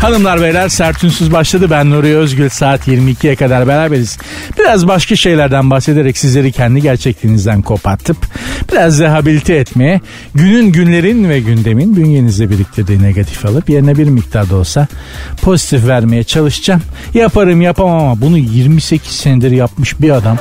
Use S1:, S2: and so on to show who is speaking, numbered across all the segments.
S1: Hanımlar beyler sertünsüz başladı. Ben Nuri Özgül saat 22'ye kadar beraberiz. Biraz başka şeylerden bahsederek sizleri kendi gerçekliğinizden kopartıp biraz rehabilite etmeye günün günlerin ve gündemin bünyenizde biriktirdiği negatif alıp yerine bir miktar da olsa pozitif vermeye çalışacağım. Yaparım yapamam ama bunu 28 senedir yapmış bir adam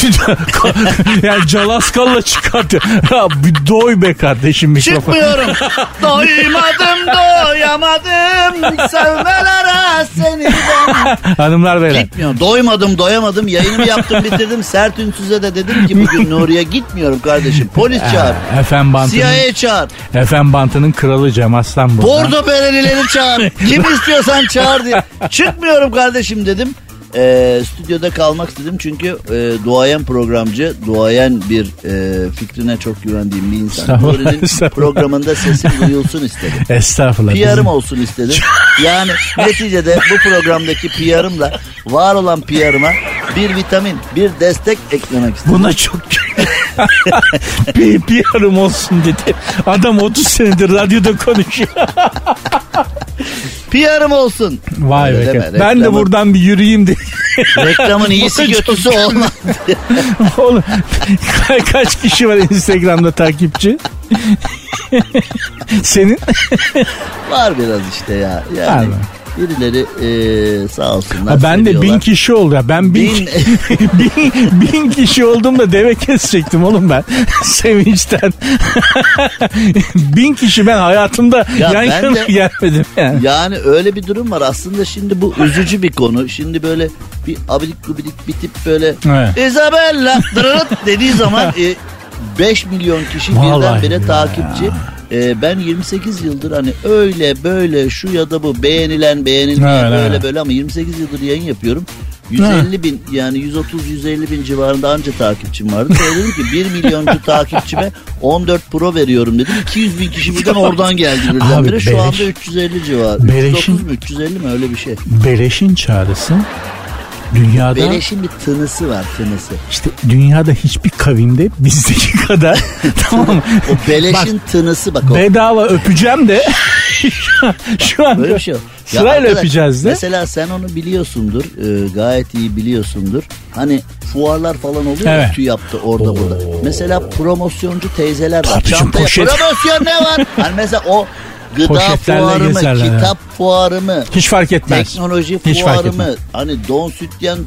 S1: yani calaskalla çıkartıyor. Ya bir doy be kardeşim mikrofon.
S2: Çıkmıyorum. Doymadım doyamadım sevmelere seni ben.
S1: Hanımlar beyler.
S2: Gitmiyorum. Doymadım doyamadım yayınımı yaptım bitirdim. Sert Ünsüz'e de dedim ki bugün Nuriye gitmiyorum kardeşim. Polis çağır.
S1: Efem Bantı'nın,
S2: CIA çağır.
S1: Efem Bantı'nın kralı Cem Aslan.
S2: Bordo berelileri çağır. Kim istiyorsan çağır diye. Çıkmıyorum kardeşim dedim. Ee, stüdyoda kalmak istedim çünkü e, duayen programcı, duayen bir e, fikrine çok güvendiğim bir insan. Nuri'nin programında sesim duyulsun istedim.
S1: Estağfurullah.
S2: PR'ım olsun istedim. Yani neticede bu programdaki PR'ımla var olan PR'ıma bir vitamin, bir destek eklemek istedim.
S1: Buna çok bir, yarım olsun dedi. Adam 30 senedir radyoda konuşuyor.
S2: PR'ım olsun.
S1: Vay be.
S2: deme,
S1: ben de buradan bir yürüyeyim de.
S2: Reklamın iyisi kötüsü olmaz.
S1: Oğlum ka- kaç kişi var Instagram'da takipçi? Senin?
S2: Var biraz işte ya.
S1: Var
S2: Yani
S1: mı?
S2: Birileri e, sağ olsunlar.
S1: Ha, ben de bin kişi oldu. ya. Ben bin,
S2: Bin-
S1: bin, bin kişi olduğumda deve kesecektim oğlum ben. Sevinçten. bin kişi ben hayatımda
S2: Ya
S1: yan yana
S2: de-
S1: gelmedim yani.
S2: Yani öyle bir durum var. Aslında şimdi bu üzücü bir konu. Şimdi böyle bir abidik gubidik bir tip böyle
S1: Evet.
S2: Isabella dediği zaman e, 5 milyon kişi
S1: Vallahi
S2: birdenbire
S1: ya.
S2: takipçi. E, ben 28 yıldır hani öyle böyle şu ya da bu beğenilen beğenilmeyen böyle
S1: evet.
S2: böyle ama 28 yıldır yayın yapıyorum. 150 bin yani 130-150 bin civarında anca takipçim vardı. Sonra dedim ki 1 milyoncu takipçime 14 Pro veriyorum dedim. 200 bin kişi birden oradan geldi birdenbire. Şu anda 350 civarı.
S1: Beleşin-
S2: 330 mu 350 mi öyle bir şey.
S1: Beleşin çağrısı dünyada
S2: Beleşin bir tınısı var tınısı.
S1: işte dünyada hiçbir kavimde bizdeki kadar tamam mı?
S2: O beleşin tınısı bak o.
S1: Bedava öpeceğim de şu an
S2: Böyle bir şey yok.
S1: Sırayla
S2: arkadaş,
S1: öpeceğiz de.
S2: Mesela sen onu biliyorsundur. e, gayet iyi biliyorsundur. Hani fuarlar falan oluyor
S1: Evet.
S2: ya TÜYAP'ta orada burada. Mesela promosyoncu teyzeler var. Çantaya
S1: poşet.
S2: promosyon ne var? Hani mesela o gıda
S1: Poşetlerle
S2: fuarı mı,
S1: gezerler,
S2: kitap fuarı mı,
S1: Hiç fark etmez.
S2: teknoloji
S1: Hiç fark
S2: fuarı
S1: etmez.
S2: mı, hani don sütyen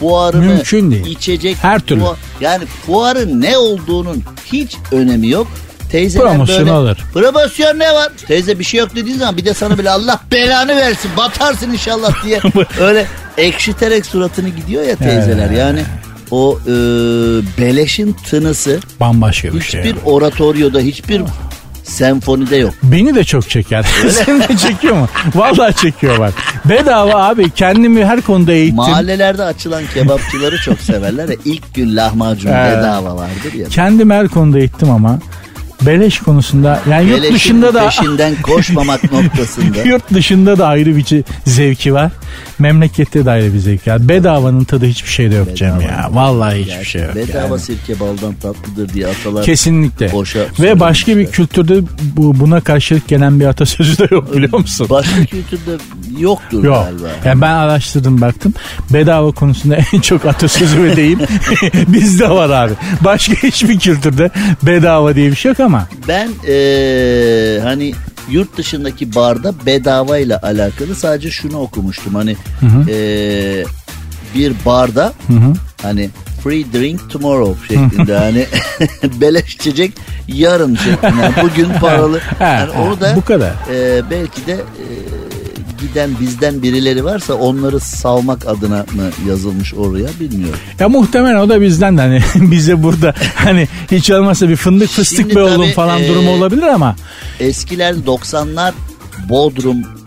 S2: fuarı mı,
S1: Mümkün değil.
S2: içecek
S1: Her türlü.
S2: fuar- yani fuarın ne olduğunun hiç önemi yok. Teyzeler
S1: Promosyon
S2: böyle
S1: alır.
S2: promosyon ne var? Teyze bir şey yok dediğin zaman bir de sana bile Allah belanı versin batarsın inşallah diye öyle ekşiterek suratını gidiyor ya teyzeler yani o e, beleşin tınısı
S1: Bambaşka bir şey.
S2: hiçbir oratoryoda hiçbir senfonide yok.
S1: Beni de çok çeker. Seni de çekiyor mu? Vallahi çekiyor bak. Bedava abi kendimi her konuda eğittim.
S2: Mahallelerde açılan kebapçıları çok severler ya ilk gün lahmacun
S1: Evet.
S2: bedava vardır ya.
S1: Kendimi her konuda eğittim ama beleş konusunda yani yurt
S2: Beleşin
S1: dışında da
S2: peşinden koşmamak noktasında.
S1: yurt dışında da ayrı bir zevki var. Memlekette de ayrı bir zevki var. Bedavanın tadı hiçbir şeyde yok Cem ya. Vallahi hiçbir
S2: Gerçi
S1: şey yok.
S2: bedava
S1: yani.
S2: sirke baldan tatlıdır diye atalar.
S1: Kesinlikle.
S2: Boşa
S1: Ve başka bir kültürde bu, buna karşılık gelen bir atasözü de yok biliyor musun?
S2: Başka kültürde yoktur
S1: Yok.
S2: galiba.
S1: Yani ben araştırdım baktım. Bedava konusunda en çok atasözü ve deyim bizde var abi. Başka hiçbir kültürde bedava diye bir şey yok ama.
S2: Ben eee, hani yurt dışındaki barda bedava ile alakalı sadece şunu okumuştum. Hani eee, bir barda hani free drink tomorrow şeklinde hani beleş içecek yarın şeklinde. Yani bugün paralı. Yani onu da
S1: bu kadar.
S2: eee, belki de eee, giden bizden birileri varsa onları savmak adına mı yazılmış oraya bilmiyorum.
S1: Ya muhtemelen o da bizden de hani bize burada hani hiç olmazsa bir fındık fıstık
S2: Şimdi
S1: be oğlum
S2: tabii,
S1: falan
S2: e,
S1: durumu olabilir ama
S2: Eskiler 90'lar Bodrum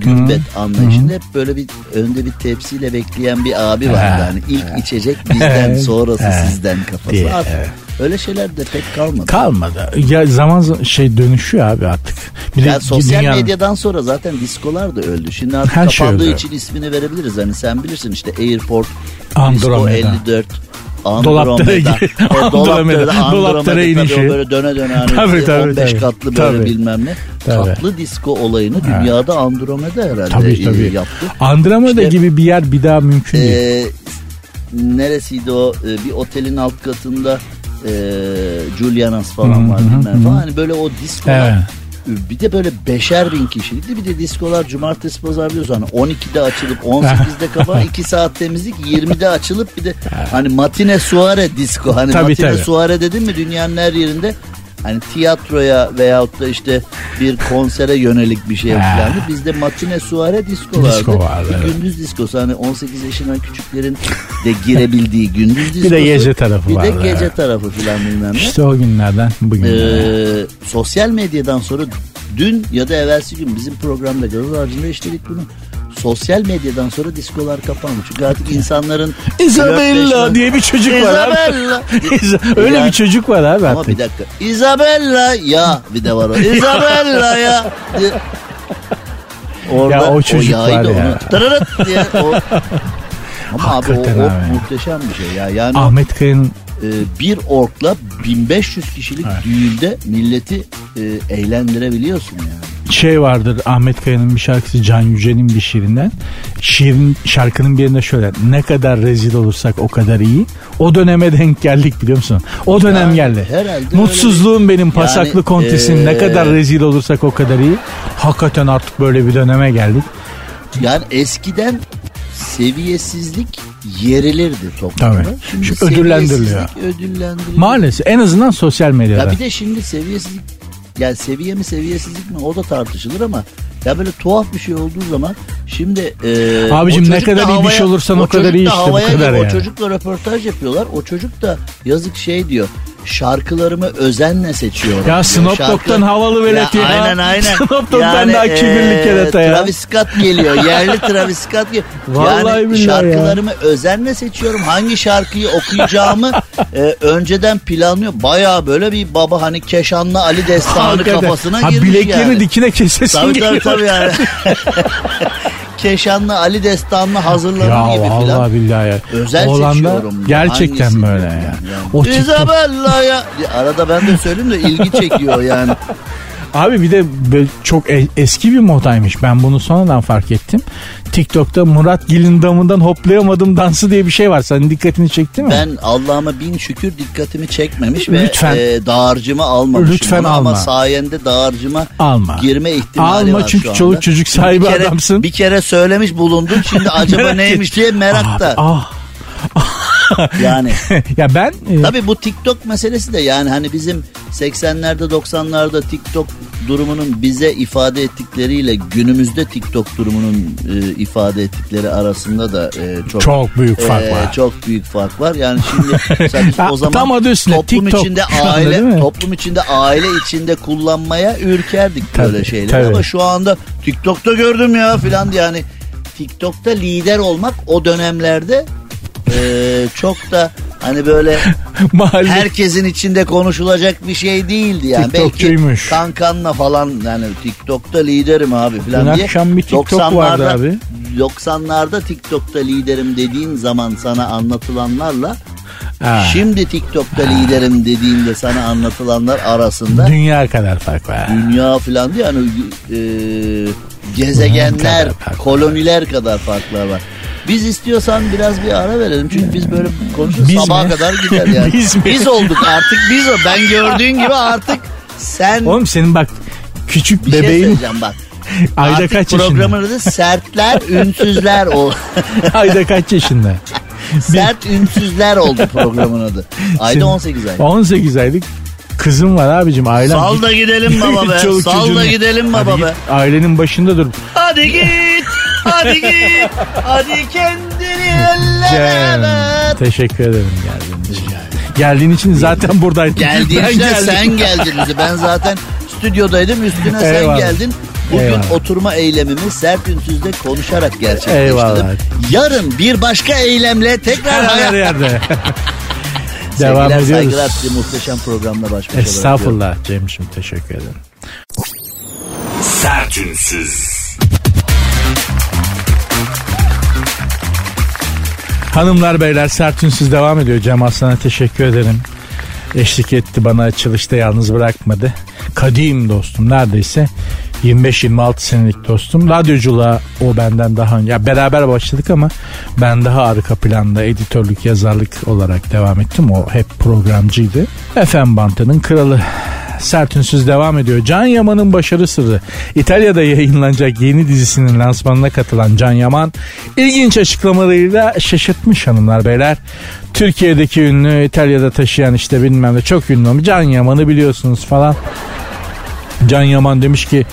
S2: gümbet anlayışında hep böyle bir önde bir tepsiyle bekleyen bir abi vardı.
S1: Ha,
S2: Hani ilk içecek bizden sonrası sizden kafası.
S1: Diye,
S2: Artık
S1: evet.
S2: öyle şeyler de pek kalmadı.
S1: Kalmadı. Ya zaman şey dönüşüyor abi artık. Bir de
S2: Ya sosyal
S1: dünyanın-
S2: medyadan sonra zaten diskolar da öldü. Şimdi artık
S1: Her şey
S2: kapandığı
S1: öldü.
S2: için ismini verebiliriz. Hani sen bilirsin işte Airport,
S1: Andromeda.
S2: Disco 54, E,
S1: Andromeda, dolaplara
S2: Andromeda
S1: inişi.
S2: böyle döne döne hani
S1: Tabii, tabii,
S2: 15
S1: tabii.
S2: katlı böyle
S1: Tabii.
S2: bilmem ne.
S1: Tabii.
S2: Tatlı disco olayını dünyada Andromeda herhalde
S1: Tabii
S2: e,
S1: tabii.
S2: yaptı.
S1: Andromeda
S2: İşte-
S1: gibi bir yer bir daha mümkün değil.
S2: Ee, neresiydi o Ee, bir otelin alt katında e, Julianas falan var bilmem falan. Hani böyle o diskolar
S1: Evet.
S2: Bir de böyle beşer bin kişilikti. Bir de diskolar cumartesi pazar biliyorsun hani 12'de açılıp 18'de kapa 2 saat temizlik 20'de açılıp bir de hani matine suare disko. Hani
S1: Tabii,
S2: matine
S1: tabii.
S2: suare dedim mi dünyanın her yerinde hani tiyatroya veyahut da işte bir konsere yönelik bir şey falan. Bizde matine suare disko vardı.
S1: Disko vardı,
S2: Bir
S1: evet.
S2: Gündüz diskosu hani 18 yaşından küçüklerin de girebildiği gündüz diskosu.
S1: Bir de gece tarafı
S2: Bir de
S1: vardı,
S2: gece
S1: evet.
S2: tarafı falan bilmem ne.
S1: İşte o günlerden bugünlere.
S2: Ee, sosyal medyadan sonra dün ya da evvelsi gün bizim programda Gazoz Ağacı'nda işledik bunu. Sosyal medyadan sonra diskolar kapanmış. Çünkü artık insanların...
S1: Isabella diye bir çocuk var abi.
S2: Isabella.
S1: Öyle
S2: Ya-
S1: bir çocuk var abi
S2: Ama
S1: artık.
S2: bir dakika. Isabella ya bir de var o. Isabella ya. Orada
S1: Ya o çocuk
S2: yaydı
S1: var ya.
S2: onu. Tırırıt diye o. Ama abi o,
S1: Hakikaten
S2: o
S1: abi.
S2: Muhteşem bir şey ya. Yani o,
S1: Ahmet Kaya'nın
S2: e, bir orkla 1500 kişilik düğünde milleti e, eğlendirebiliyorsun yani.
S1: şey vardır Ahmet Kaya'nın bir şarkısı Can Yücel'in bir şiirinden. Şiirin şarkının birinde şöyle ne kadar rezil olursak o kadar iyi. O döneme denk geldik biliyor musun? O dönem
S2: Yani
S1: geldi.
S2: herhalde
S1: Mutsuzluğum benim pasaklı
S2: Yani,
S1: kontesim ne
S2: eee,
S1: kadar rezil olursak o kadar iyi. Hakikaten artık böyle bir döneme geldik.
S2: Yani eskiden seviyesizlik yerilirdi toplumda.
S1: Tabii.
S2: Şimdi
S1: Şu ödüllendiriliyor.
S2: ödüllendiriliyor.
S1: Maalesef en azından sosyal medyada.
S2: Ya bir de şimdi seviyesizlik yani seviye mi seviyesizlik mi o da tartışılır ama ya böyle tuhaf bir şey olduğu zaman şimdi e,
S1: Abicim
S2: o
S1: ne kadar iyi bir şey olursan o kadar
S2: çocuk da
S1: iyi işte, bu
S2: havaya
S1: kadar yani.
S2: O çocukla röportaj yapıyorlar. O çocuk da yazık şey diyor. Şarkılarımı özenle seçiyorum.
S1: Ya. Snoop Dogg'dan havalı velet ya.
S2: Aynen aynen.
S1: Snoop Dogg'dan daha kibirli kerata ya.
S2: Travis Scott geliyor. Yerli Travis Scott geliyor.
S1: Vallahi
S2: yani
S1: billahi ya.
S2: şarkılarımı özenle seçiyorum. Hangi şarkıyı okuyacağımı e, önceden planlıyor. Baya böyle bir baba hani Keşanlı Ali Destanı kafasına
S1: ha,
S2: girmiş
S1: bileklerini
S2: yani.
S1: dikine kesesin
S2: Tabii
S1: geliyor.
S2: tabii tabii yani. Keşanlı Ali Destanlı hazırlanır
S1: Ya
S2: gibi filan.
S1: billahi ya.
S2: Özel
S1: Oğlanda. Gerçekten böyle ya.
S2: Yani.
S1: O TikTok-
S2: Isabella ya. Arada ben de söyleyeyim de ilgi çekiyor yani.
S1: Abi bir de çok e- eski bir modaymış. Ben bunu sonradan fark ettim. TikTok'ta Murat Gil'in damından hoplayamadım dansı diye bir şey var. Senin dikkatini çekti mi?
S2: Ben Allah'ıma bin şükür dikkatimi çekmemiş ve
S1: Lütfen.
S2: e, dağarcıma almamışım.
S1: Lütfen
S2: onu
S1: alma.
S2: Ama sayende dağarcıma
S1: Alma.
S2: girme ihtimali
S1: Alma
S2: var
S1: çünkü
S2: şu anda.
S1: çoluk çocuk sahibi
S2: bir kere,
S1: adamsın.
S2: Bir kere söylemiş bulundum. Şimdi acaba neymiş diye merakta.
S1: Ah.
S2: Yani
S1: ya ben e,
S2: tabii bu TikTok meselesi de yani hani bizim 80'lerde 90'larda TikTok durumunun bize ifade ettikleriyle günümüzde TikTok durumunun e, ifade ettikleri arasında da e, çok
S1: çok büyük fark
S2: Ee,
S1: var.
S2: Çok büyük fark var. Yani şimdi o zaman
S1: tam adı üstüne,
S2: toplum
S1: TikTok
S2: içinde
S1: anda
S2: aile
S1: mi?
S2: toplum içinde aile içinde kullanmaya ürkerdik
S1: Tabii,
S2: böyle şeyleri
S1: tabii.
S2: ama şu anda TikTok'ta gördüm ya filan yani TikTok'ta lider olmak o dönemlerde e, çok da hani böyle
S1: Mahalle
S2: herkesin içinde konuşulacak bir şey değildi yani. Belki kankanla falan yani TikTok'ta liderim abi
S1: Dün
S2: falan diye.
S1: akşam bir TikTok
S2: 90'larda
S1: vardı abi.
S2: 90'larda TikTok'ta liderim dediğin zaman sana anlatılanlarla
S1: Ha,
S2: şimdi TikTok'ta liderim dediğinde sana anlatılanlar arasında
S1: dünya kadar fark var.
S2: dünya falan diye hani e, gezegenler,
S1: kadar fark var.
S2: koloniler kadar farklar var. Biz istiyorsan biraz bir ara verelim çünkü biz böyle konuşuruz
S1: Biz
S2: sabaha
S1: mi?
S2: kadar gider yani.
S1: Biz mi?
S2: olduk artık biz o. Ben gördüğün gibi artık sen
S1: Oğlum senin bak küçük
S2: bir şey
S1: bebeğin
S2: söyleyeceğim bak.
S1: ayda
S2: artık
S1: kaç yaşında?
S2: programın adı sertler ünsüzler o.
S1: ayda kaç yaşında?
S2: Sert ünsüzler oldu programın adı. Ayda
S1: Senin-
S2: 18 ay.
S1: 18 aylık kızım var abicim ailem.
S2: Sal da gidelim baba be. Sal da gidelim
S1: Hadi
S2: baba
S1: git,
S2: be.
S1: Ailenin başında dur.
S2: Hadi git. Hadi git. Hadi kendini ellere
S1: Cem,
S2: ver.
S1: teşekkür ederim geldiğin için. Geldiğin için zaten buradaydın.
S2: Geldiğin
S1: Ben
S2: için
S1: geldim.
S2: sen geldin. Ben zaten stüdyodaydım üstüne sen
S1: Eyvallah.
S2: geldin. Bugün
S1: Eyvallah.
S2: oturma eylemimi sert ünsüzde konuşarak gerçekleştirdim.
S1: Eyvallah.
S2: Yarın bir başka eylemle tekrar
S1: Her
S2: hayat...
S1: yerde. Devam
S2: Sevgiler,
S1: ediyoruz.
S2: saygılar size muhteşem programla baş başa.
S1: Estağfurullah Cem'ciğim teşekkür ederim.
S3: Sertünsüz.
S1: Hanımlar beyler sertünsüz devam ediyor. Cem Aslan'a teşekkür ederim. Eşlik etti bana açılışta yalnız bırakmadı. Kadim dostum neredeyse 25-26 senelik dostum. Radyoculuğa o benden daha ya beraber başladık ama ben daha arka planda editörlük yazarlık olarak devam ettim. O hep programcıydı. FM Bantı'nın kralı. Sertünsüz devam ediyor. Can Yaman'ın başarı sırrı. İtalya'da yayınlanacak yeni dizisinin lansmanına katılan Can Yaman ilginç açıklamalarıyla şaşırtmış hanımlar beyler. Türkiye'deki ünlü İtalya'da taşıyan işte bilmem ne çok ünlü. Can Yaman'ı biliyorsunuz falan. Can Yaman demiş ki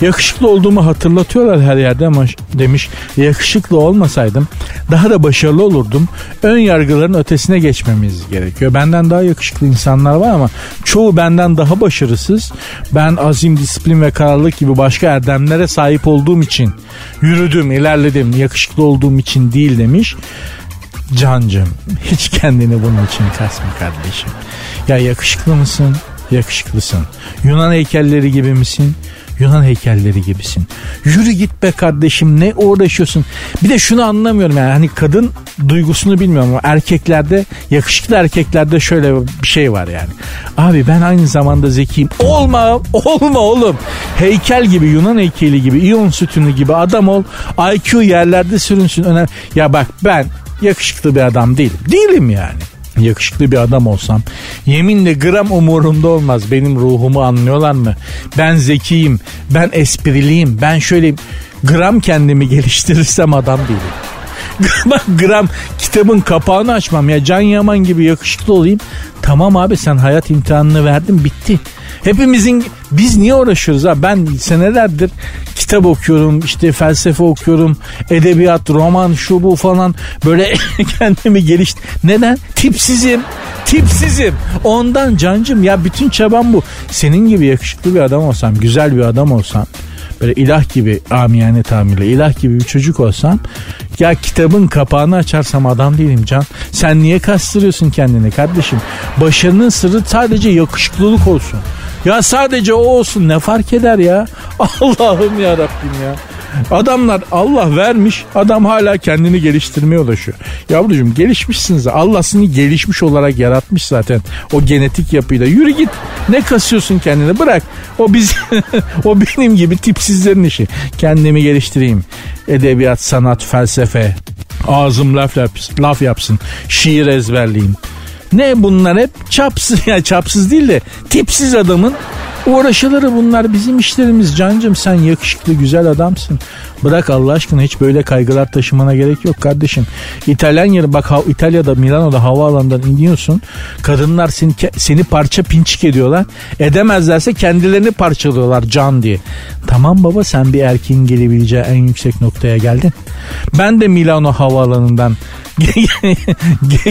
S1: yakışıklı olduğumu hatırlatıyorlar her yerde ama demiş yakışıklı olmasaydım daha da başarılı olurdum. Ön yargıların ötesine geçmemiz gerekiyor. Benden daha yakışıklı insanlar var ama çoğu benden daha başarısız. Ben azim, disiplin ve kararlılık gibi başka erdemlere sahip olduğum için yürüdüm, ilerledim. Yakışıklı olduğum için değil demiş. Cancım hiç kendini bunun için kasma kardeşim. Ya yakışıklı mısın? Yakışıklısın. Yunan heykelleri gibi misin? Yunan heykelleri gibisin. Yürü git be kardeşim ne uğraşıyorsun? Bir de şunu anlamıyorum yani hani kadın duygusunu bilmiyorum ama erkeklerde yakışıklı erkeklerde şöyle bir şey var yani. Abi ben aynı zamanda zekiyim. Olma olma oğlum. Heykel gibi Yunan heykeli gibi İyon sütunu gibi adam ol. IQ yerlerde sürünsün. Önemli. Ya bak ben yakışıklı bir adam değilim. Değilim yani yakışıklı bir adam olsam yeminle gram umurumda olmaz. Benim ruhumu anlıyorlar mı? Ben zekiyim ben espriliyim ben şöyle gram kendimi geliştirirsem adam değilim. Gram kitabın kapağını açmam. Ya Can Yaman gibi yakışıklı olayım. Tamam abi sen hayat imtihanını verdin bitti. Hepimizin biz niye uğraşıyoruz ha? Ben senelerdir kitap okuyorum, işte felsefe okuyorum, edebiyat, roman, şu bu falan böyle kendimi geliştir. Neden? Tipsizim. Tipsizim. Ondan cancım ya bütün çabam bu. Senin gibi yakışıklı bir adam olsam, güzel bir adam olsam böyle ilah gibi amiyane tamirle ilah gibi bir çocuk olsam ya kitabın kapağını açarsam adam değilim can. Sen niye kastırıyorsun kendini kardeşim? Başarının sırrı sadece yakışıklılık olsun. Ya sadece o olsun ne fark eder ya? Allah'ım ya Rabbim ya. Adamlar Allah vermiş adam hala kendini geliştirmeye ulaşıyor. Yavrucuğum gelişmişsiniz. Allah seni gelişmiş olarak yaratmış zaten o genetik yapıyla. Yürü git ne kasıyorsun kendini bırak. O biz o benim gibi tipsizlerin işi. Kendimi geliştireyim. Edebiyat, sanat, felsefe. Ağzım laf, yapsın, laf yapsın. Şiir ezberleyeyim. Ne bunlar hep çapsız ya çapsız değil de tipsiz adamın uğraşıları bunlar bizim işlerimiz cancım sen yakışıklı güzel adamsın. Bırak Allah aşkına hiç böyle kaygılar taşımana gerek yok kardeşim. İtalyan yeri bak İtalya'da Milano'da havaalanından iniyorsun. Kadınlar seni, seni parça pinçik ediyorlar. Edemezlerse kendilerini parçalıyorlar can diye. Tamam baba sen bir erkeğin gelebileceği en yüksek noktaya geldin. Ben de Milano havaalanından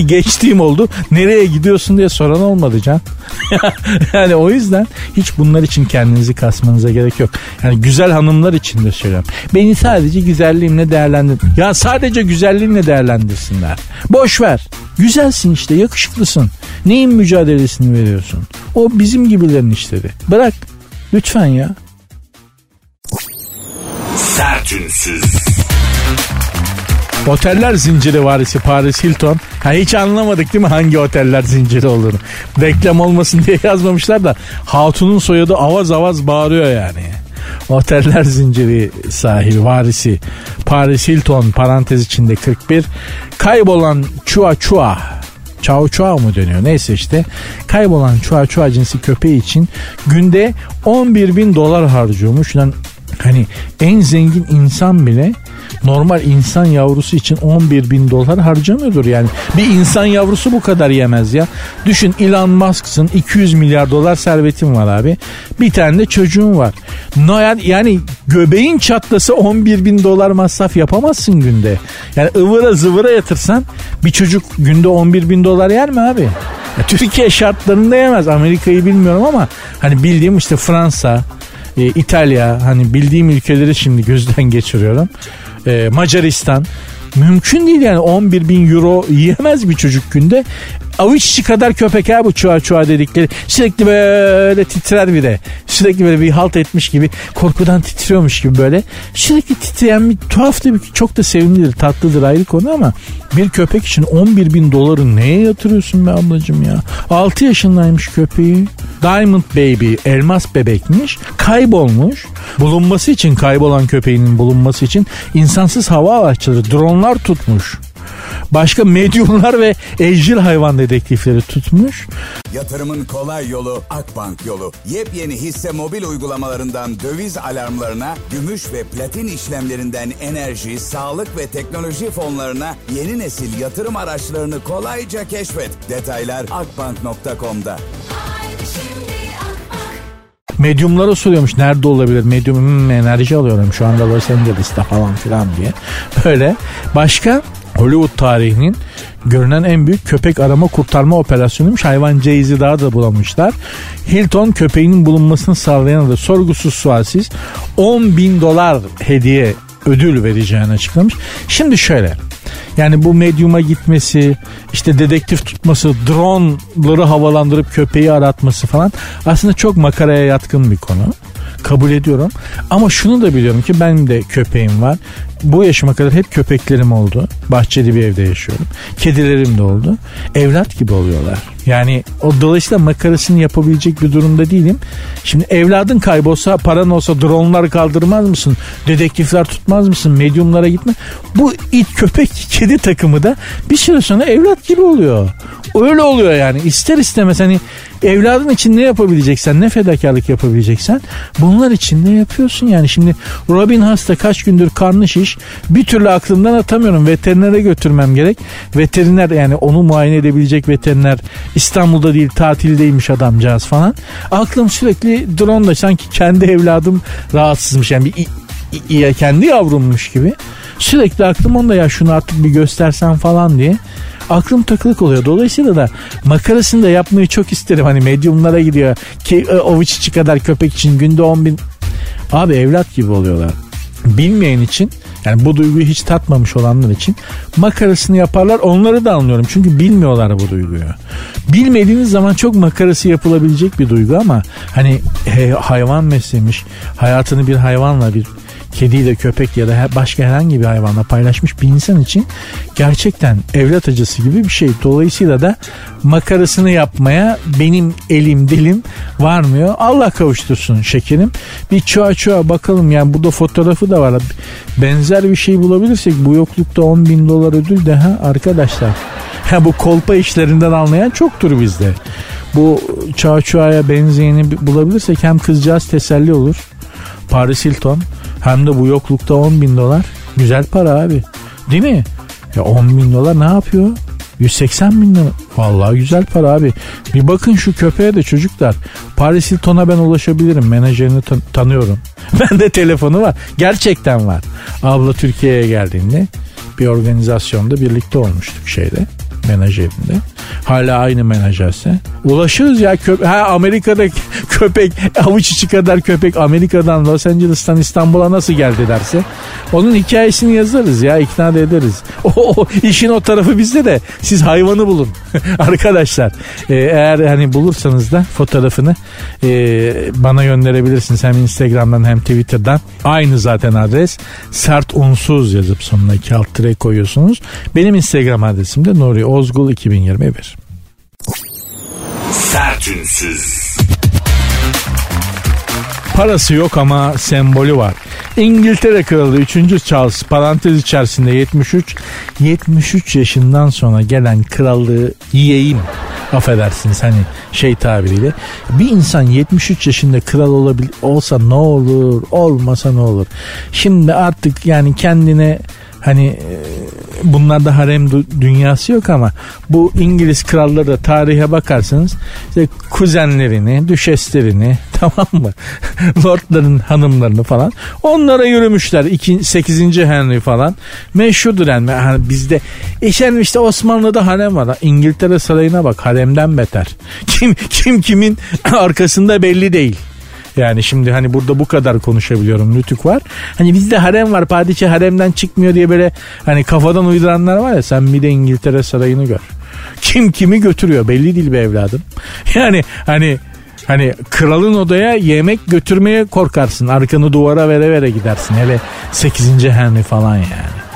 S1: geçtiğim oldu. Nereye gidiyorsun diye soran olmadı Can. yani o yüzden hiç bunlar için kendinizi kasmanıza gerek yok. Yani güzel hanımlar için de söylüyorum. Beni sadece güzelliğimle değerlendir. Ya sadece güzelliğimle değerlendirsinler. Boş ver. Güzelsin işte yakışıklısın. Neyin mücadelesini veriyorsun? O bizim gibilerin işleri. Bırak. Lütfen ya.
S3: Sertünsüz.
S1: Oteller zinciri varisi Paris Hilton. Ha hiç anlamadık değil mi hangi oteller zinciri olduğunu. Reklam olmasın diye yazmamışlar da hatunun soyadı avaz avaz bağırıyor yani. Oteller zinciri sahibi varisi Paris Hilton parantez içinde 41 kaybolan Chua Chua Chow Chow mu dönüyor neyse işte kaybolan Chua Chua cinsi köpeği için günde 11 bin dolar harcıyormuş. Yani hani en zengin insan bile normal insan yavrusu için 11 bin dolar harcamıyordur yani. Bir insan yavrusu bu kadar yemez ya. Düşün Elon Musk'sın 200 milyar dolar servetin var abi. Bir tane de çocuğun var. No, yani, yani göbeğin çatlası 11 bin dolar masraf yapamazsın günde. Yani ıvıra zıvıra yatırsan bir çocuk günde 11 bin dolar yer mi abi? Ya, Türkiye şartlarında yemez. Amerika'yı bilmiyorum ama hani bildiğim işte Fransa, e, İtalya hani bildiğim ülkeleri şimdi gözden geçiriyorum. E, Macaristan mümkün değil yani 11 bin euro yiyemez bir çocuk günde. Avuç içi kadar köpek ha bu çuğa çuğa dedikleri. Sürekli böyle titrer bir de. Sürekli böyle bir halt etmiş gibi korkudan titriyormuş gibi böyle. Sürekli titreyen bir tuhaf tabii ki çok da sevimlidir tatlıdır ayrı konu ama bir köpek için 11 bin doları neye yatırıyorsun be ablacım ya? 6 yaşındaymış köpeği. Diamond Baby elmas bebekmiş. Kaybolmuş. Bulunması için kaybolan köpeğinin bulunması için insansız hava araçları dronlar tutmuş. Başka medyumlar ve evcil hayvan dedektifleri tutmuş.
S4: Yatırımın kolay yolu Akbank yolu. Yepyeni hisse mobil uygulamalarından döviz alarmlarına, gümüş ve platin işlemlerinden enerji, sağlık ve teknoloji fonlarına yeni nesil yatırım araçlarını kolayca keşfet. Detaylar akbank.com'da.
S1: Medyumlara soruyormuş nerede olabilir medyum hmm, enerji alıyorum şu anda Los Angeles'ta falan filan diye. Böyle başka Hollywood tarihinin görünen en büyük köpek arama kurtarma operasyonuymuş. Hayvan Jay'zi daha da bulamışlar. Hilton köpeğinin bulunmasını sağlayan da sorgusuz sualsiz 10 bin dolar hediye ödül vereceğini açıklamış. Şimdi şöyle yani bu medyuma gitmesi, işte dedektif tutması, drone'ları havalandırıp köpeği aratması falan aslında çok makaraya yatkın bir konu. Kabul ediyorum. Ama şunu da biliyorum ki benim de köpeğim var. Bu yaşıma kadar hep köpeklerim oldu. Bahçeli bir evde yaşıyorum. Kedilerim de oldu. Evlat gibi oluyorlar. Yani o dolayısıyla makarasını yapabilecek bir durumda değilim. Şimdi evladın kaybolsa paran olsa dronlar kaldırmaz mısın? Dedektifler tutmaz mısın? Medyumlara gitme. Bu it köpek kedi takımı da bir süre sonra evlat gibi oluyor. Öyle oluyor yani. İster istemez hani evladın için ne yapabileceksen, ne fedakarlık yapabileceksen bunlar için ne yapıyorsun yani. Şimdi Robin hasta kaç gündür karnı şiş bir türlü aklımdan atamıyorum. Veterinere götürmem gerek. Veteriner yani onu muayene edebilecek veteriner İstanbul'da değil tatildeymiş adamcağız falan. Aklım sürekli drone'da sanki kendi evladım rahatsızmış yani bir ya kendi yavrummuş gibi. Sürekli aklım onda ya şunu artık bir göstersen falan diye. Aklım takılık oluyor. Dolayısıyla da makarasını da yapmayı çok isterim. Hani medyumlara gidiyor. Ki e, ovuç içi kadar köpek için günde 10 bin. Abi evlat gibi oluyorlar. Bilmeyen için yani bu duyguyu hiç tatmamış olanlar için makarasını yaparlar. Onları da anlıyorum. Çünkü bilmiyorlar bu duyguyu. Bilmediğiniz zaman çok makarası yapılabilecek bir duygu ama hani he, hayvan meslemiş. Hayatını bir hayvanla bir kediyle köpek ya da başka herhangi bir hayvanla paylaşmış bir insan için gerçekten evlat acısı gibi bir şey. Dolayısıyla da makarasını yapmaya benim elim dilim varmıyor. Allah kavuştursun şekerim. Bir çuğa çuğa bakalım yani burada fotoğrafı da var. Benzer bir şey bulabilirsek bu yoklukta 10 bin dolar ödül de ha arkadaşlar. Ha bu kolpa işlerinden anlayan çoktur bizde. Bu çağ çuğaya benzeyeni bulabilirsek hem kızcağız teselli olur. Paris Hilton hem de bu yoklukta 10 bin dolar. Güzel para abi. Değil mi? Ya 10 bin dolar ne yapıyor? 180 bin lira. Vallahi güzel para abi. Bir bakın şu köpeğe de çocuklar. Paris Hilton'a ben ulaşabilirim. Menajerini tan- tanıyorum. ben de telefonu var. Gerçekten var. Abla Türkiye'ye geldiğinde bir organizasyonda birlikte olmuştuk şeyde menajerinde. Hala aynı menajerse. Ulaşırız ya köpek. Ha Amerika'da köpek avuç içi kadar köpek Amerika'dan Los Angeles'tan İstanbul'a nasıl geldi derse. Onun hikayesini yazarız ya ikna da ederiz. O, işin o tarafı bizde de siz hayvanı bulun. Arkadaşlar e, eğer hani bulursanız da fotoğrafını e, bana gönderebilirsiniz. Hem Instagram'dan hem Twitter'dan. Aynı zaten adres. Sert unsuz yazıp sonuna iki alt koyuyorsunuz. Benim Instagram adresim de Nuri Ozgul 2021.
S3: Sertünsüz.
S1: Parası yok ama sembolü var. İngiltere Kralı 3. Charles parantez içerisinde 73 73 yaşından sonra gelen krallığı yiyeyim affedersiniz hani şey tabiriyle bir insan 73 yaşında kral olabil olsa ne olur olmasa ne olur şimdi artık yani kendine Hani e, bunlarda harem dünyası yok ama bu İngiliz kralları da tarihe bakarsanız işte kuzenlerini, düşeslerini tamam mı? Lordların hanımlarını falan onlara yürümüşler. 8. Henry falan meşhurdur yani. yani bizde işen işte Osmanlı'da harem var. İngiltere sarayına bak haremden beter. Kim kim kimin arkasında belli değil. Yani şimdi hani burada bu kadar konuşabiliyorum nütük var. Hani bizde harem var padişah haremden çıkmıyor diye böyle hani kafadan uyduranlar var ya sen bir de İngiltere sarayını gör. Kim kimi götürüyor belli değil be evladım. Yani hani Hani kralın odaya yemek götürmeye korkarsın. Arkanı duvara vere vere gidersin. Hele 8. Henry falan yani.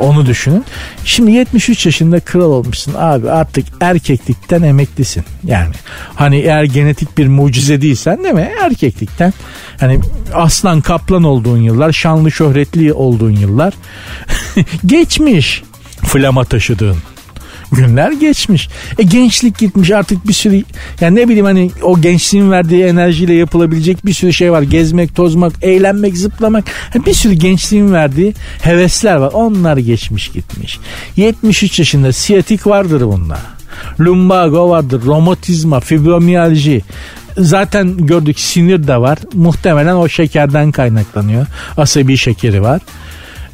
S1: Onu düşünün. Şimdi 73 yaşında kral olmuşsun abi artık erkeklikten emeklisin. Yani hani eğer genetik bir mucize değilsen değil mi? Erkeklikten hani aslan kaplan olduğun yıllar, şanlı şöhretli olduğun yıllar geçmiş. Flama taşıdığın günler geçmiş. E gençlik gitmiş artık bir sürü yani ne bileyim hani o gençliğin verdiği enerjiyle yapılabilecek bir sürü şey var. Gezmek, tozmak, eğlenmek, zıplamak. Bir sürü gençliğin verdiği hevesler var. Onlar geçmiş gitmiş. 73 yaşında siyatik vardır bunda. Lumbago vardır, romatizma, fibromiyalji. Zaten gördük sinir de var. Muhtemelen o şekerden kaynaklanıyor. Asabi şekeri var.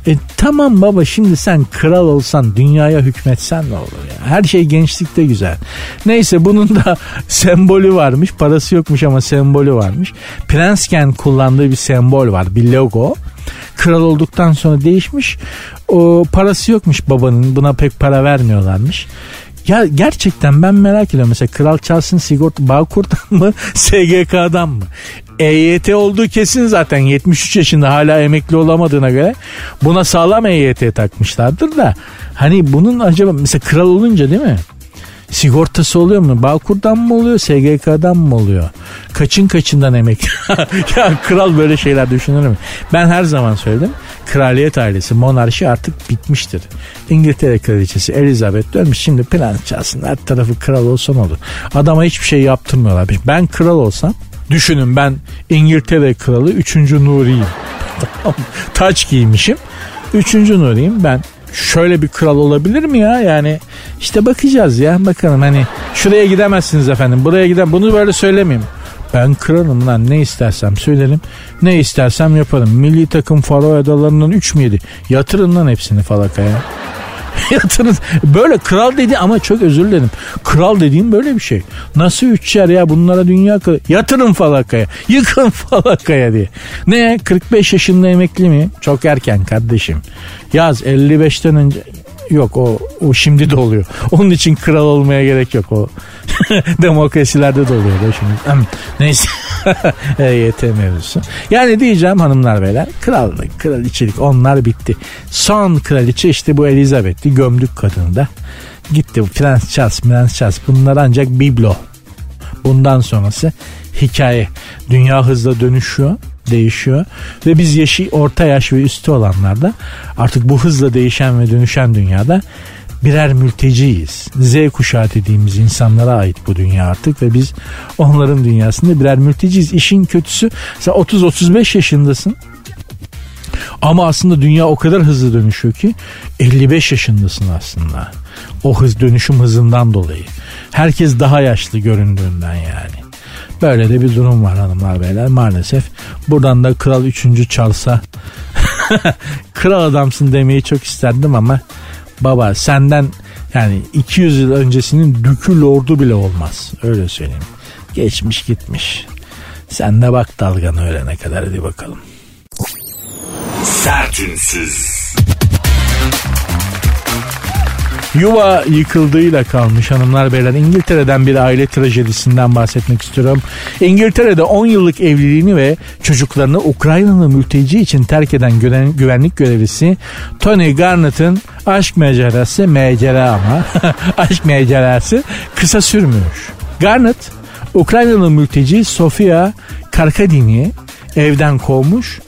S1: E tamam baba şimdi sen kral olsan dünyaya hükmetsen ne olur ya. Her şey gençlikte güzel. Neyse bunun da sembolü varmış. Parası yokmuş ama sembolü varmış. Prensken kullandığı bir sembol var. Bir logo. Kral olduktan sonra değişmiş. O parası yokmuş babanın. Buna pek para vermiyorlarmış. Ya gerçekten ben merak ediyorum. Mesela Kral Charles'ın sigorta Bağkur'dan mı SGK'dan mı? EYT olduğu kesin zaten 73 yaşında hala emekli olamadığına göre buna sağlam EYT takmışlardır da hani bunun acaba mesela kral olunca değil mi? Sigortası oluyor mu? Bağkur'dan mı oluyor? SGK'dan mı oluyor? Kaçın kaçından emekli? ya kral böyle şeyler düşünür mü? Ben her zaman söyledim. Kraliyet ailesi, monarşi artık bitmiştir. İngiltere kraliçesi Elizabeth ölmüş. Şimdi plan çalsın. Her tarafı kral olsan olur. Adama hiçbir şey yaptırmıyorlar. Ben kral olsam Düşünün ben İngiltere kralı 3. Nuri'yim. Taç giymişim. 3. Nuri'yim ben. Şöyle bir kral olabilir mi ya? Yani işte bakacağız ya. Bakalım hani şuraya gidemezsiniz efendim. Buraya giden bunu böyle söylemeyeyim. Ben kralım lan ne istersem söylerim. Ne istersem yaparım. Milli takım Faro Adalarından 3 mü yedi? Yatırın lan hepsini falakaya. Yatırın. Böyle kral dedi ama çok özür dilerim. Kral dediğim böyle bir şey. Nasıl üçer ya bunlara dünya kralı. Yatırın falakaya. Yıkın falakaya diye. Ne 45 yaşında emekli mi? Çok erken kardeşim. Yaz 55'ten önce Yok o, o şimdi de oluyor. Onun için kral olmaya gerek yok o. Demokrasilerde de oluyor da şimdi. Neyse. EYT mevzusu. Yani diyeceğim hanımlar beyler krallık, kraliçelik onlar bitti. Son kraliçe işte bu Elizabeth'ti. Gömdük kadını da. Gitti Prens Charles, Prens Charles bunlar ancak biblo. Bundan sonrası hikaye. Dünya hızla dönüşüyor değişiyor ve biz yaşı orta yaş ve üstü olanlar da artık bu hızla değişen ve dönüşen dünyada birer mülteciyiz. Z kuşağı dediğimiz insanlara ait bu dünya artık ve biz onların dünyasında birer mülteciyiz. İşin kötüsü sen 30-35 yaşındasın ama aslında dünya o kadar hızlı dönüşüyor ki 55 yaşındasın aslında. O hız dönüşüm hızından dolayı. Herkes daha yaşlı göründüğünden yani. Böyle de bir durum var hanımlar beyler maalesef. Buradan da Kral 3. Charles'a kral adamsın demeyi çok isterdim ama baba senden yani 200 yıl öncesinin dükü lordu bile olmaz. Öyle söyleyeyim. Geçmiş gitmiş. Sen de bak dalganı öğrene kadar hadi bakalım. Sertünsüz. Yuva yıkıldığıyla kalmış hanımlar beyler. İngiltere'den bir aile trajedisinden bahsetmek istiyorum. İngiltere'de 10 yıllık evliliğini ve çocuklarını Ukraynalı mülteci için terk eden güvenlik görevlisi Tony Garnett'ın aşk macerası, macera ama aşk macerası kısa sürmüş. Garnett, Ukraynalı mülteci Sofia Karkadin'i evden kovmuş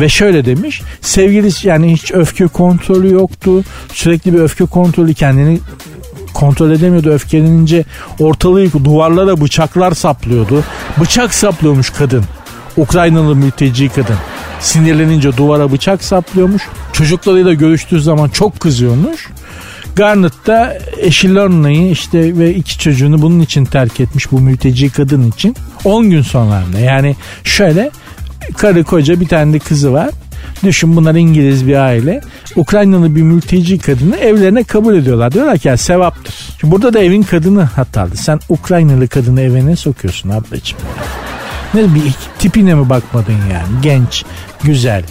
S1: ve şöyle demiş. Sevgilisi yani hiç öfke kontrolü yoktu. Sürekli bir öfke kontrolü kendini kontrol edemiyordu öfkelenince ortalığı duvarlara bıçaklar saplıyordu. Bıçak saplıyormuş kadın. Ukraynalı mülteci kadın. Sinirlenince duvara bıçak saplıyormuş. Çocuklarıyla görüştüğü zaman çok kızıyormuş. Garnet da eşi Lorna'yı işte ve iki çocuğunu bunun için terk etmiş bu mülteci kadın için. 10 gün sonra yani şöyle karı koca bir tane de kızı var. Düşün bunlar İngiliz bir aile. Ukraynalı bir mülteci kadını evlerine kabul ediyorlar. Diyorlar ki ya sevaptır. Şimdi burada da evin kadını hatalı. Sen Ukraynalı kadını evine sokuyorsun ablacığım. Ne bir tipine mi bakmadın yani? Genç, güzel,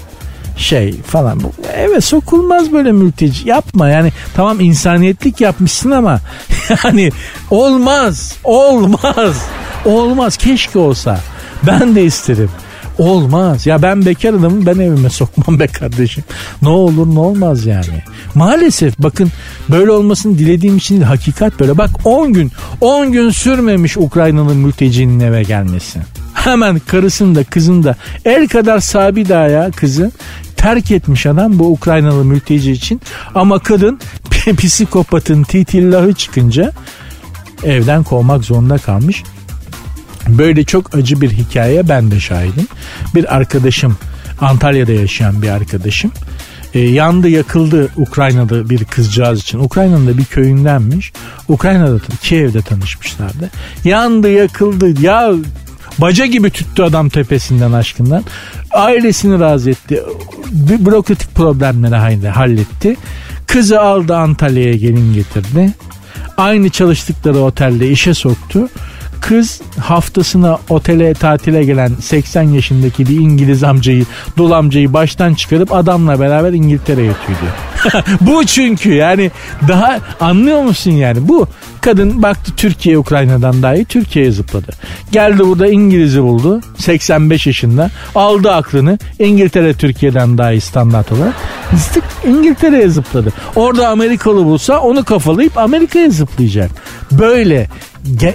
S1: şey falan. Evet sokulmaz böyle mülteci. Yapma yani tamam insaniyetlik yapmışsın ama yani olmaz. Olmaz. Olmaz. Keşke olsa. Ben de isterim. Olmaz. Ya ben bekar adamım ben evime sokmam be kardeşim. Ne olur ne olmaz yani. Maalesef bakın böyle olmasını dilediğim için değil, hakikat böyle. Bak 10 gün 10 gün sürmemiş Ukraynalı mültecinin eve gelmesi. Hemen karısını da kızını da el kadar sabi ya kızı terk etmiş adam bu Ukraynalı mülteci için. Ama kadın psikopatın titillahı çıkınca evden kovmak zorunda kalmış. Böyle çok acı bir hikaye ben de şahidim. Bir arkadaşım Antalya'da yaşayan bir arkadaşım e, yandı yakıldı Ukrayna'da bir kızcağız için. Ukrayna'nın da bir köyündenmiş. Ukrayna'da Kiev'de tanışmışlardı. Yandı yakıldı ya baca gibi tüttü adam tepesinden aşkından. Ailesini razı etti. Bir bürokratik problemleri halletti. Kızı aldı Antalya'ya gelin getirdi. Aynı çalıştıkları otelde işe soktu. Kız haftasına otele tatile gelen 80 yaşındaki bir İngiliz amcayı, dul amcayı baştan çıkarıp adamla beraber İngiltere'ye tüydü. bu çünkü yani daha anlıyor musun yani bu kadın baktı Türkiye Ukrayna'dan daha iyi Türkiye'ye zıpladı. Geldi burada İngiliz'i buldu 85 yaşında aldı aklını İngiltere Türkiye'den daha iyi standart olarak zık İngiltere'ye zıpladı. Orada Amerikalı bulsa onu kafalayıp Amerika'ya zıplayacak. Böyle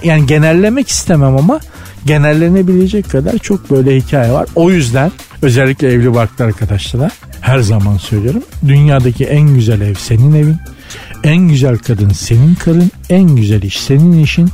S1: yani genellemek istemem ama genellenebilecek kadar çok böyle hikaye var. O yüzden özellikle evli barklı arkadaşlara her zaman söylüyorum. Dünyadaki en güzel ev senin evin. En güzel kadın senin karın. En güzel iş senin işin.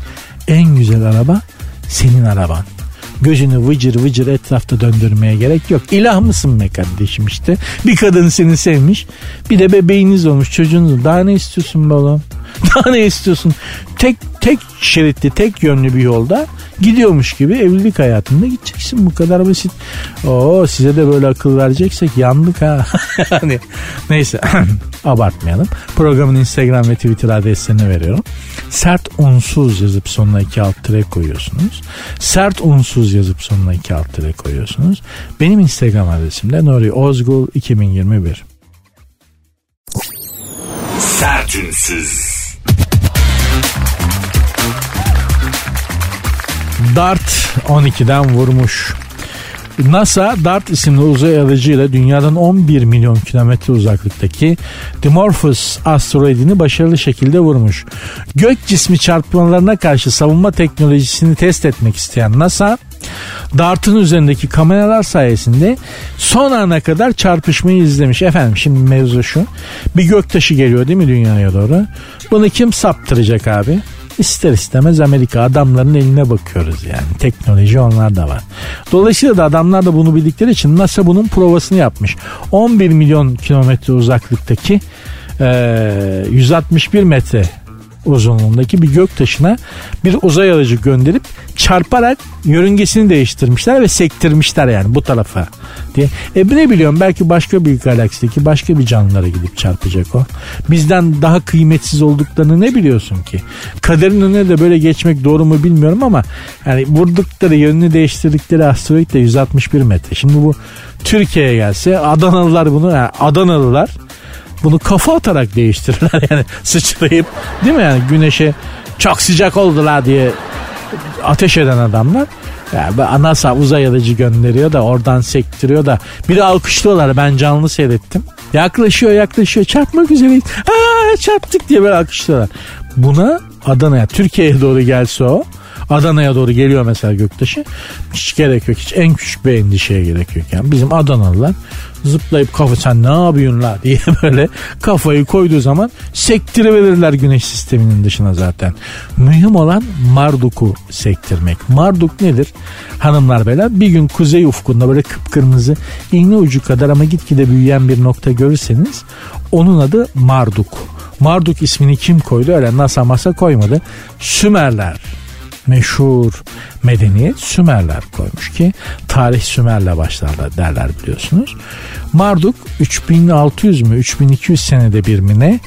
S1: En güzel araba senin araban. Gözünü vıcır vıcır etrafta döndürmeye gerek yok. İlah mısın be kardeşim işte. Bir kadın seni sevmiş. Bir de bebeğiniz olmuş çocuğunuz. Daha ne istiyorsun be oğlum? Daha ne istiyorsun? Tek tek şeritli, tek yönlü bir yolda gidiyormuş gibi evlilik hayatında gideceksin. Bu kadar basit. Oo size de böyle akıl vereceksek yandık ha. yani neyse abartmayalım. Programın Instagram ve Twitter adreslerini veriyorum. Sert unsuz yazıp sonuna iki alt tire koyuyorsunuz. Sert unsuz yazıp sonuna iki alt tire koyuyorsunuz. Benim Instagram adresim de Nuri Ozgul 2021. Sertünsüz. Dart 12'den vurmuş. NASA DART isimli uzay aracıyla dünyadan 11 milyon kilometre uzaklıktaki Dimorphos asteroidini başarılı şekilde vurmuş. Gök cismi çarpmalarına karşı savunma teknolojisini test etmek isteyen NASA Dart'ın üzerindeki kameralar sayesinde son ana kadar çarpışmayı izlemiş. Efendim şimdi mevzu şu. Bir göktaşı geliyor değil mi dünyaya doğru? Bunu kim saptıracak abi? İster istemez Amerika adamların eline bakıyoruz yani. Teknoloji onlar da var. Dolayısıyla da adamlar da bunu bildikleri için NASA bunun provasını yapmış. 11 milyon kilometre uzaklıktaki e, 161 metre uzunluğundaki bir gök taşına bir uzay aracı gönderip çarparak yörüngesini değiştirmişler ve sektirmişler yani bu tarafa diye. E ne biliyorum belki başka bir galaksideki başka bir canlılara gidip çarpacak o. Bizden daha kıymetsiz olduklarını ne biliyorsun ki? Kaderin önüne de böyle geçmek doğru mu bilmiyorum ama yani vurdukları yönünü değiştirdikleri asteroid de 161 metre. Şimdi bu Türkiye'ye gelse Adanalılar bunu yani Adanalılar bunu kafa atarak değiştirirler yani sıçrayıp değil mi yani güneşe çok sıcak oldular diye ateş eden adamlar yani NASA uzay aracı gönderiyor da oradan sektiriyor da biri alkışlıyorlar ben canlı seyrettim. Yaklaşıyor yaklaşıyor çarpmak üzereyiz. Aa çarptık diye böyle alkışlıyorlar. Buna Adana'ya Türkiye'ye doğru gelse o Adana'ya doğru geliyor mesela göktaşı. Hiç gerek yok. Hiç en küçük bir endişeye gerek yok. Yani bizim Adanalılar zıplayıp kafa sen ne yapıyorsun la diye böyle kafayı koyduğu zaman sektiriverirler güneş sisteminin dışına zaten. Mühim olan Marduk'u sektirmek. Marduk nedir? Hanımlar beyler bir gün kuzey ufkunda böyle kıpkırmızı iğne ucu kadar ama gitgide büyüyen bir nokta görürseniz onun adı Marduk. Marduk ismini kim koydu? Öyle NASA masa koymadı. Sümerler meşhur medeniyet Sümerler koymuş ki tarih Sümer'le başlarlar derler biliyorsunuz. Marduk 3600 mü 3200 senede bir mi ne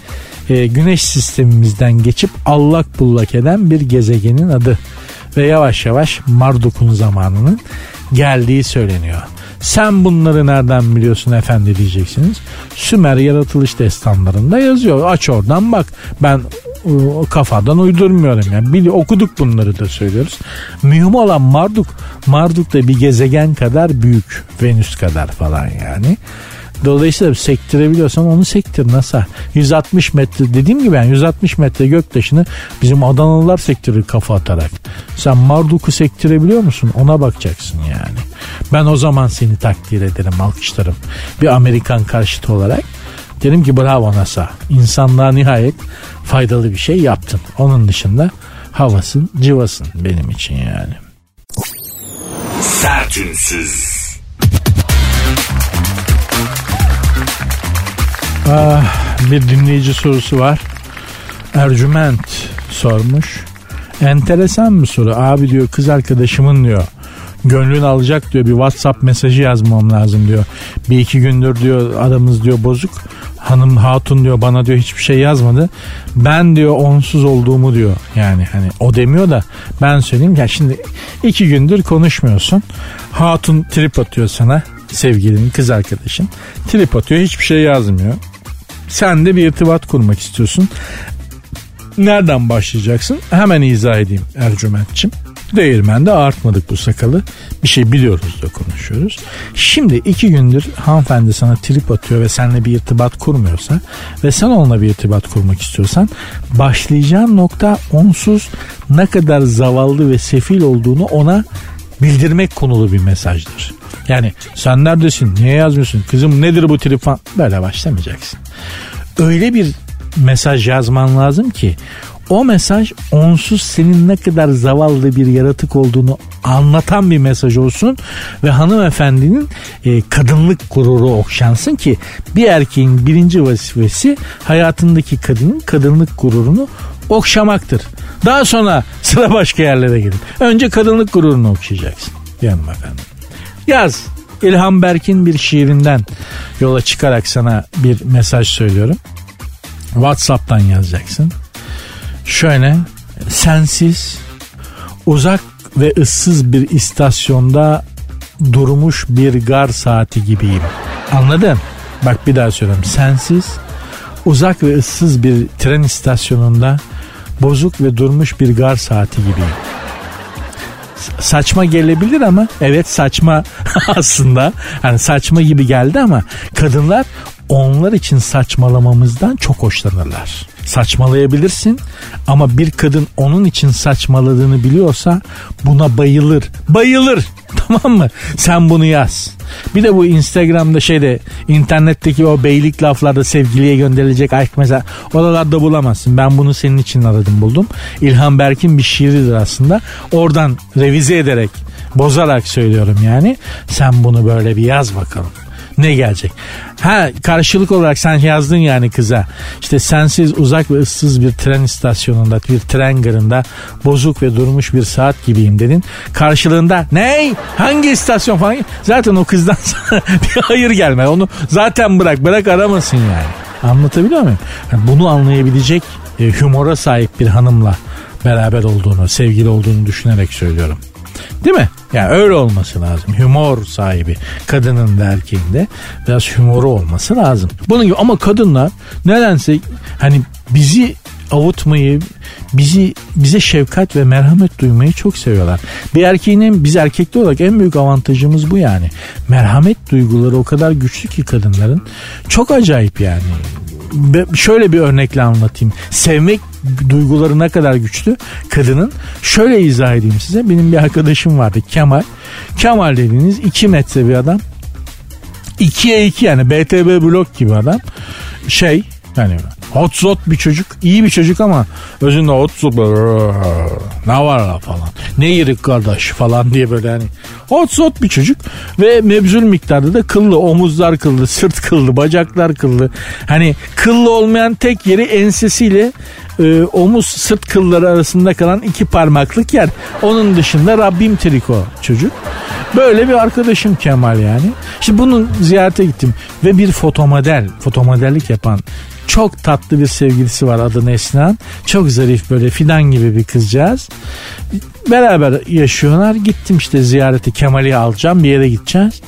S1: e, güneş sistemimizden geçip allak bullak eden bir gezegenin adı. Ve yavaş yavaş Marduk'un zamanının geldiği söyleniyor. Sen bunları nereden biliyorsun efendi diyeceksiniz. Sümer yaratılış destanlarında yazıyor. Aç oradan bak. Ben o kafadan uydurmuyorum yani. Bili okuduk bunları da söylüyoruz. Mühim olan Marduk. Marduk da bir gezegen kadar büyük. Venüs kadar falan yani. Dolayısıyla sektirebiliyorsan onu sektir nasıl? 160 metre dediğim gibi yani 160 metre göktaşını bizim Adanalılar sektirir kafa atarak. Sen Marduk'u sektirebiliyor musun? Ona bakacaksın yani. Ben o zaman seni takdir ederim, alkışlarım. Bir Amerikan karşıtı olarak. Derim ki bravo NASA. İnsanlığa nihayet faydalı bir şey yaptın. Onun dışında havasın, cıvasın benim için yani.
S3: Sertünsüz.
S1: Ah, bir dinleyici sorusu var. Ercüment sormuş. Enteresan bir soru. Abi diyor kız arkadaşımın diyor. Gönlünü alacak diyor bir WhatsApp mesajı yazmam lazım diyor. Bir iki gündür diyor aramız diyor bozuk. Hanım hatun diyor bana diyor hiçbir şey yazmadı. Ben diyor onsuz olduğumu diyor. Yani hani o demiyor da ben söyleyeyim ya şimdi iki gündür konuşmuyorsun. Hatun trip atıyor sana sevgilinin kız arkadaşın. Trip atıyor hiçbir şey yazmıyor. Sen de bir irtibat kurmak istiyorsun. Nereden başlayacaksın? Hemen izah edeyim Ercüment'ciğim. Değirmende artmadık bu sakalı. Bir şey biliyoruz da konuşuyoruz. Şimdi iki gündür hanımefendi sana trip atıyor ve seninle bir irtibat kurmuyorsa ve sen onunla bir irtibat kurmak istiyorsan başlayacağın nokta onsuz ne kadar zavallı ve sefil olduğunu ona bildirmek konulu bir mesajdır. Yani sen neredesin? Niye yazmıyorsun? Kızım nedir bu trip falan? Böyle başlamayacaksın. Öyle bir mesaj yazman lazım ki o mesaj onsuz senin ne kadar zavallı bir yaratık olduğunu anlatan bir mesaj olsun ve hanımefendinin e, kadınlık gururu okşansın ki bir erkeğin birinci vazifesi hayatındaki kadının kadınlık gururunu okşamaktır. Daha sonra sıra başka yerlere gelir. Önce kadınlık gururunu okşayacaksın. Yanım efendim. Yaz. İlhan Berk'in bir şiirinden yola çıkarak sana bir mesaj söylüyorum. WhatsApp'tan yazacaksın. Şöyle sensiz uzak ve ıssız bir istasyonda durmuş bir gar saati gibiyim. Anladın? Bak bir daha söylüyorum. Sensiz uzak ve ıssız bir tren istasyonunda bozuk ve durmuş bir gar saati gibiyim. Saçma gelebilir ama evet saçma aslında. Hani saçma gibi geldi ama kadınlar onlar için saçmalamamızdan çok hoşlanırlar. Saçmalayabilirsin ama bir kadın onun için saçmaladığını biliyorsa buna bayılır. Bayılır. Tamam mı? Sen bunu yaz. Bir de bu Instagram'da şeyde internetteki o beylik laflarda sevgiliye gönderilecek aşk mesela oralarda bulamazsın. Ben bunu senin için aradım buldum. İlhan Berk'in bir şiiridir aslında. Oradan revize ederek bozarak söylüyorum yani. Sen bunu böyle bir yaz bakalım ne gelecek? Ha karşılık olarak sen yazdın yani kıza. İşte sensiz uzak ve ıssız bir tren istasyonunda bir tren garında bozuk ve durmuş bir saat gibiyim dedin. Karşılığında ney? Hangi istasyon falan? Zaten o kızdan bir hayır gelme. Onu zaten bırak. Bırak aramasın yani. Anlatabiliyor muyum? Yani bunu anlayabilecek e, humora sahip bir hanımla beraber olduğunu, sevgili olduğunu düşünerek söylüyorum. Değil mi? Yani öyle olması lazım. Humor sahibi kadının da erkeğin de biraz humoru olması lazım. Bunun gibi ama kadınlar nedense hani bizi avutmayı, bizi bize şefkat ve merhamet duymayı çok seviyorlar. Bir erkeğin en, biz erkekli olarak en büyük avantajımız bu yani. Merhamet duyguları o kadar güçlü ki kadınların. Çok acayip yani. Şöyle bir örnekle anlatayım. Sevmek duyguları ne kadar güçlü kadının. Şöyle izah edeyim size. Benim bir arkadaşım vardı Kemal. Kemal dediğiniz 2 metre bir adam. 2'ye 2 yani BTB blok gibi adam. Şey yani hot zot bir çocuk. iyi bir çocuk ama özünde hot zot ne var la falan. Ne yerik kardeş falan diye böyle hani hot zot bir çocuk ve mebzul miktarda da kıllı omuzlar kıllı sırt kıllı bacaklar kıllı hani kıllı olmayan tek yeri ensesiyle e, omuz sırt kılları arasında kalan iki parmaklık yer. Onun dışında Rabbim triko çocuk. Böyle bir arkadaşım Kemal yani. Şimdi bunun ziyarete gittim ve bir fotomodel, fotomodellik yapan Çok tatlı bir sevgilisi var adı Neslihan. Çok zarif böyle fidan gibi bir kızcağız. Beraber yaşıyorlar. Gittim işte ziyareti Kemal'i alacağım bir yere gideceğiz.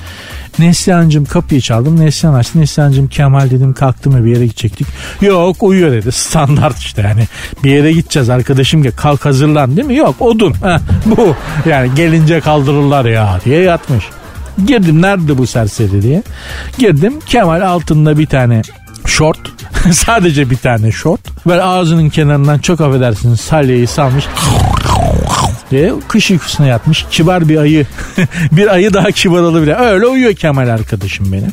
S1: Neslihan'cığım kapıyı çaldım. Neslihan açtı. Neslihan'cığım Kemal dedim kalktı mı bir yere gidecektik. Yok uyuyor dedi. Standart işte yani. Bir yere gideceğiz arkadaşım gel kalk hazırlan değil mi? Yok odun. Heh, bu yani gelince kaldırırlar ya diye yatmış. Girdim nerede bu serseri diye. Girdim Kemal altında bir tane şort. Sadece bir tane şort. Böyle ağzının kenarından çok affedersiniz salyeyi salmış diye kış uykusuna yatmış. Kibar bir ayı. bir ayı daha kibar olabilir. Öyle uyuyor Kemal arkadaşım benim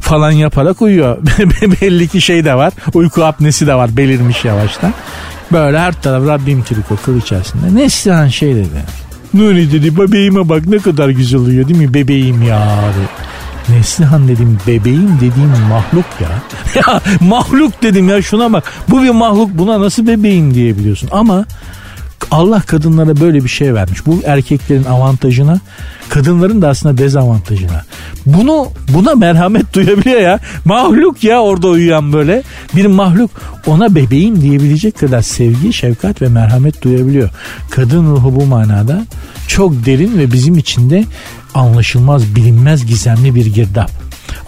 S1: falan yaparak uyuyor. Belli ki şey de var. Uyku apnesi de var. Belirmiş yavaştan. Böyle her taraf Rabbim triko kıl içerisinde. Neslihan şey dedi. Nuri dedi bebeğime bak ne kadar güzel uyuyor değil mi bebeğim ya abi. Neslihan dedim bebeğim dediğim mahluk ya. ya mahluk dedim ya şuna bak. Bu bir mahluk buna nasıl bebeğim diyebiliyorsun. Ama Allah kadınlara böyle bir şey vermiş. Bu erkeklerin avantajına, kadınların da aslında dezavantajına. Bunu buna merhamet duyabiliyor ya. Mahluk ya orada uyuyan böyle. Bir mahluk ona bebeğim diyebilecek kadar sevgi, şefkat ve merhamet duyabiliyor. Kadın ruhu bu manada çok derin ve bizim için de anlaşılmaz, bilinmez, gizemli bir girdap.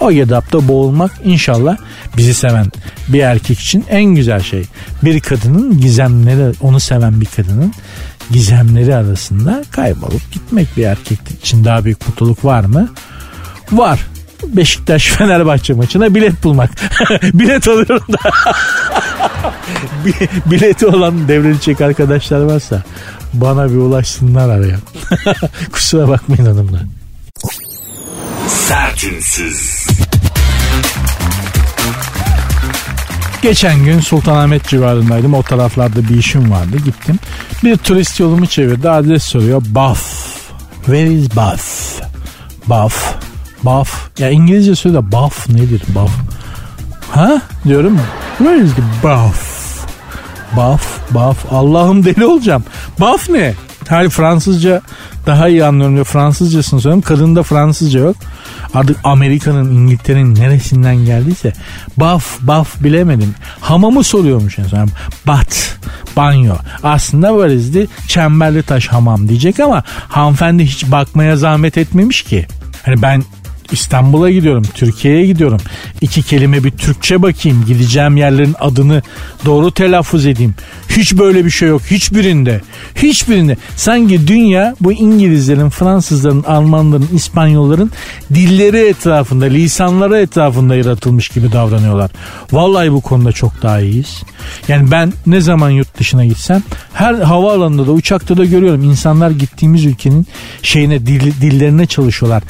S1: O girdapta boğulmak inşallah bizi seven bir erkek için en güzel şey. Bir kadının gizemleri, onu seven bir kadının gizemleri arasında kaybolup gitmek bir erkek için daha büyük mutluluk var mı? Var. Beşiktaş Fenerbahçe maçına bilet bulmak. bilet alıyorum da. Bileti olan devrilecek arkadaşlar varsa bana bir ulaşsınlar araya. Kusura bakmayın hanımlar.
S3: Sertünsüz.
S1: Geçen gün Sultanahmet civarındaydım. O taraflarda bir işim vardı. Gittim. Bir turist yolumu çevirdi. Adres soruyor. Bath. Where is Bath? Bath. Bath. Ya İngilizce söyle Bath nedir? Bath. Ha? Diyorum. Where is the Bath? Bath. Bath. Allah'ım deli olacağım. Bath ne? Hayır Fransızca daha iyi anlıyorum diyor. Fransızcasını söylüyorum. Kadında Fransızca yok. Artık Amerika'nın İngiltere'nin neresinden geldiyse baf baf bilemedim. Hamamı soruyormuş en son. Bat, banyo. Aslında böyleydi çemberli taş hamam diyecek ama hanımefendi hiç bakmaya zahmet etmemiş ki. Hani ben İstanbul'a gidiyorum, Türkiye'ye gidiyorum. İki kelime bir Türkçe bakayım, gideceğim yerlerin adını doğru telaffuz edeyim. Hiç böyle bir şey yok hiçbirinde. Hiçbirinde. Sanki dünya bu İngilizlerin, Fransızların, Almanların, İspanyolların dilleri etrafında, lisanları etrafında yaratılmış gibi davranıyorlar. Vallahi bu konuda çok daha iyiyiz. Yani ben ne zaman yurt dışına gitsem her havaalanında da uçakta da görüyorum insanlar gittiğimiz ülkenin şeyine dil, dillerine çalışıyorlar.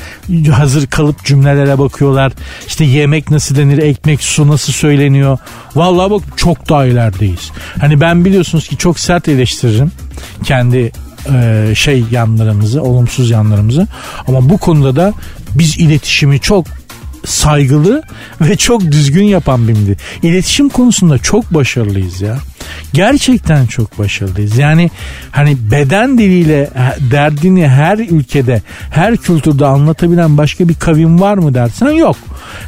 S1: Hazır kalıp cümlelere bakıyorlar. İşte yemek nasıl denir, ekmek su nasıl söyleniyor. Vallahi bak çok daha ilerideyiz. Hani ben biliyorsunuz ki çok sert eleştiririm kendi e, şey yanlarımızı, olumsuz yanlarımızı. Ama bu konuda da biz iletişimi çok saygılı ve çok düzgün yapan millet. İletişim konusunda çok başarılıyız ya. Gerçekten çok başarılıyız. Yani hani beden diliyle derdini her ülkede, her kültürde anlatabilen başka bir kavim var mı dersen yok.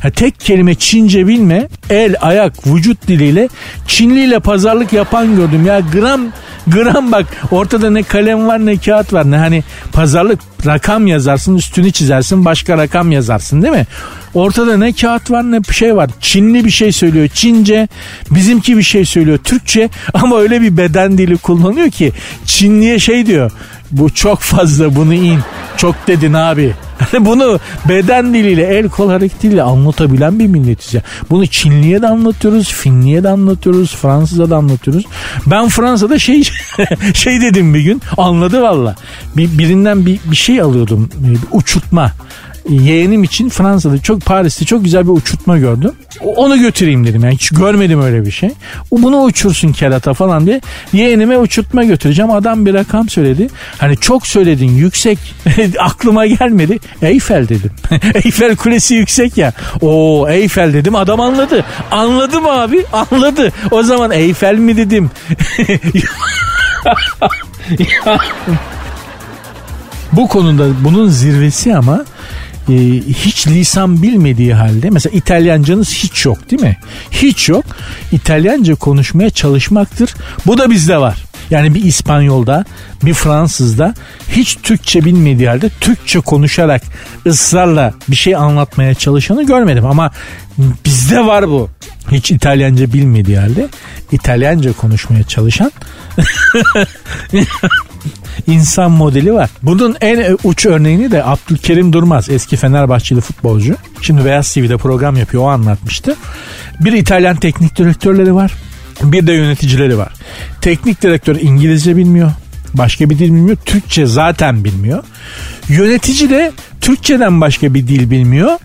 S1: Ha, tek kelime Çince bilme, el, ayak, vücut diliyle Çinli ile pazarlık yapan gördüm. Ya gram gram bak ortada ne kalem var ne kağıt var ne hani pazarlık rakam yazarsın üstünü çizersin başka rakam yazarsın değil mi? Ortada ne kağıt var ne şey var. Çinli bir şey söylüyor Çince. Bizimki bir şey söylüyor Türkçe. Ama öyle bir beden dili kullanıyor ki Çinliye şey diyor. Bu çok fazla bunu in. Çok dedin abi. Bunu beden diliyle, el kol hareketiyle anlatabilen bir milletiz ya. Bunu Çinliye de anlatıyoruz, Finliye de anlatıyoruz, Fransız'a da anlatıyoruz. Ben Fransa'da şey şey dedim bir gün, anladı valla. Bir, birinden bir, bir şey alıyordum, bir uçurtma yeğenim için Fransa'da çok Paris'te çok güzel bir uçurtma gördüm. Onu götüreyim dedim yani hiç görmedim öyle bir şey. Bunu uçursun kerata falan diye yeğenime uçurtma götüreceğim. Adam bir rakam söyledi. Hani çok söyledin yüksek aklıma gelmedi. Eyfel dedim. Eyfel kulesi yüksek ya. O Eyfel dedim adam anladı. Anladım abi anladı. O zaman Eyfel mi dedim. Bu konuda bunun zirvesi ama e, hiç lisan bilmediği halde mesela İtalyancanız hiç yok değil mi? Hiç yok. İtalyanca konuşmaya çalışmaktır. Bu da bizde var. Yani bir İspanyolda, bir Fransızda hiç Türkçe bilmediği halde Türkçe konuşarak ısrarla bir şey anlatmaya çalışanı görmedim ama bizde var bu. Hiç İtalyanca bilmediği halde İtalyanca konuşmaya çalışan insan modeli var. Bunun en uç örneğini de Abdülkerim Durmaz eski Fenerbahçeli futbolcu. Şimdi Beyaz TV'de program yapıyor o anlatmıştı. Bir İtalyan teknik direktörleri var. Bir de yöneticileri var. Teknik direktör İngilizce bilmiyor. Başka bir dil bilmiyor. Türkçe zaten bilmiyor. Yönetici de Türkçeden başka bir dil bilmiyor.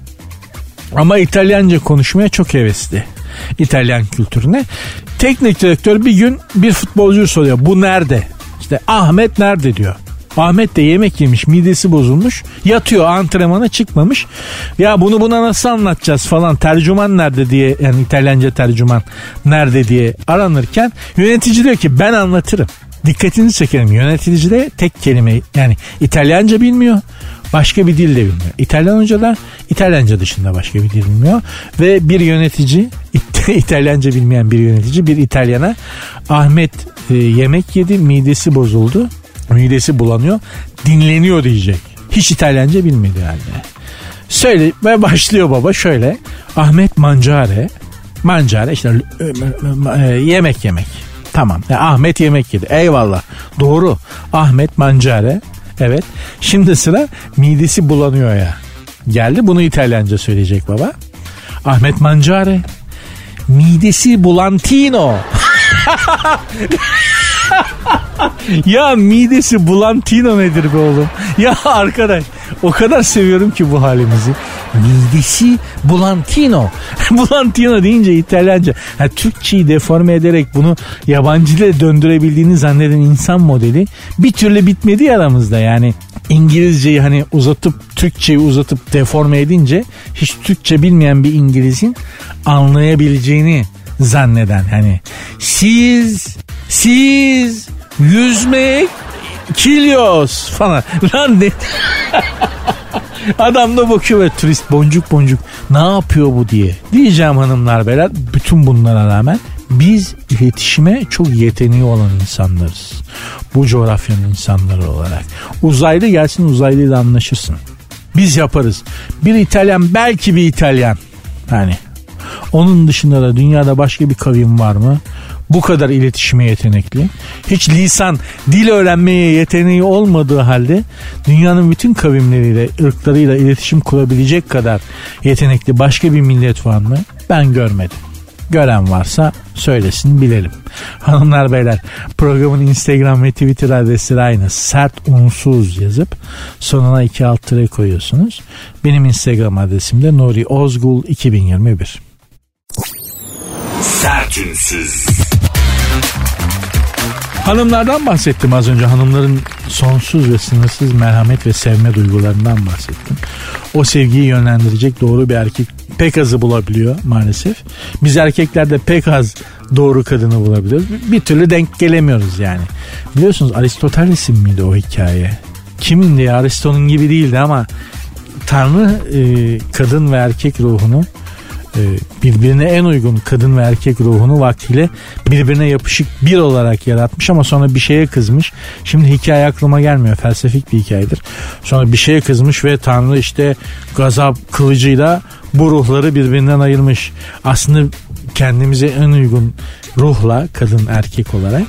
S1: Ama İtalyanca konuşmaya çok hevesli. İtalyan kültürüne. Teknik direktör bir gün bir futbolcu soruyor. Bu nerede? İşte Ahmet nerede diyor. Ahmet de yemek yemiş midesi bozulmuş yatıyor antrenmana çıkmamış ya bunu buna nasıl anlatacağız falan tercüman nerede diye yani İtalyanca tercüman nerede diye aranırken yönetici diyor ki ben anlatırım dikkatini çekerim yönetici de tek kelime yani İtalyanca bilmiyor başka bir dil de bilmiyor. İtalyan hoca da İtalyanca dışında başka bir dil bilmiyor. Ve bir yönetici İtalyanca bilmeyen bir yönetici bir İtalyana Ahmet e, yemek yedi midesi bozuldu midesi bulanıyor dinleniyor diyecek. Hiç İtalyanca bilmedi yani. Söyle ve başlıyor baba şöyle. Ahmet Mancare Mancare işte e, yemek yemek. Tamam. Yani Ahmet yemek yedi. Eyvallah. Doğru. Ahmet Mancare. Evet. Şimdi sıra midesi bulanıyor ya. Geldi bunu İtalyanca söyleyecek baba. Ahmet Mancare. Midesi bulantino. ya midesi bulantino nedir be oğlum? Ya arkadaş o kadar seviyorum ki bu halimizi. Midesi bulantino. bulantino deyince İtalyanca. Yani Türkçeyi deforme ederek bunu yabancı döndürebildiğini zanneden insan modeli bir türlü bitmedi aramızda yani. İngilizceyi hani uzatıp Türkçeyi uzatıp deforme edince hiç Türkçe bilmeyen bir İngiliz'in anlayabileceğini zanneden hani siz siz yüzmek kilyos falan. Lan ne? Adam da bakıyor ve turist boncuk boncuk ne yapıyor bu diye. Diyeceğim hanımlar beyler bütün bunlara rağmen biz iletişime çok yeteneği olan insanlarız. Bu coğrafyanın insanları olarak. Uzaylı gelsin uzaylıyla anlaşırsın. Biz yaparız. Bir İtalyan belki bir İtalyan. Yani onun dışında da dünyada başka bir kavim var mı? Bu kadar iletişime yetenekli. Hiç lisan, dil öğrenmeye yeteneği olmadığı halde dünyanın bütün kavimleriyle, ırklarıyla iletişim kurabilecek kadar yetenekli başka bir millet var mı? Ben görmedim. Gören varsa söylesin bilelim. Hanımlar beyler programın Instagram ve Twitter adresleri aynı. Sert unsuz yazıp sonuna iki alt tere koyuyorsunuz. Benim Instagram adresim de Nuri Ozgul 2021.
S3: Sertünsüz.
S1: Hanımlardan bahsettim az önce. Hanımların sonsuz ve sınırsız merhamet ve sevme duygularından bahsettim. O sevgiyi yönlendirecek doğru bir erkek pek azı bulabiliyor maalesef. Biz erkeklerde pek az doğru kadını bulabiliyoruz. Bir türlü denk gelemiyoruz yani. Biliyorsunuz Aristoteles'in miydi o hikaye? Kimin diye Aristo'nun gibi değildi ama Tanrı e, kadın ve erkek ruhunu birbirine en uygun kadın ve erkek ruhunu vaktiyle birbirine yapışık bir olarak yaratmış ama sonra bir şeye kızmış. Şimdi hikaye aklıma gelmiyor felsefik bir hikayedir. Sonra bir şeye kızmış ve Tanrı işte gazap kılıcıyla bu ruhları birbirinden ayırmış. Aslında kendimize en uygun ruhla kadın erkek olarak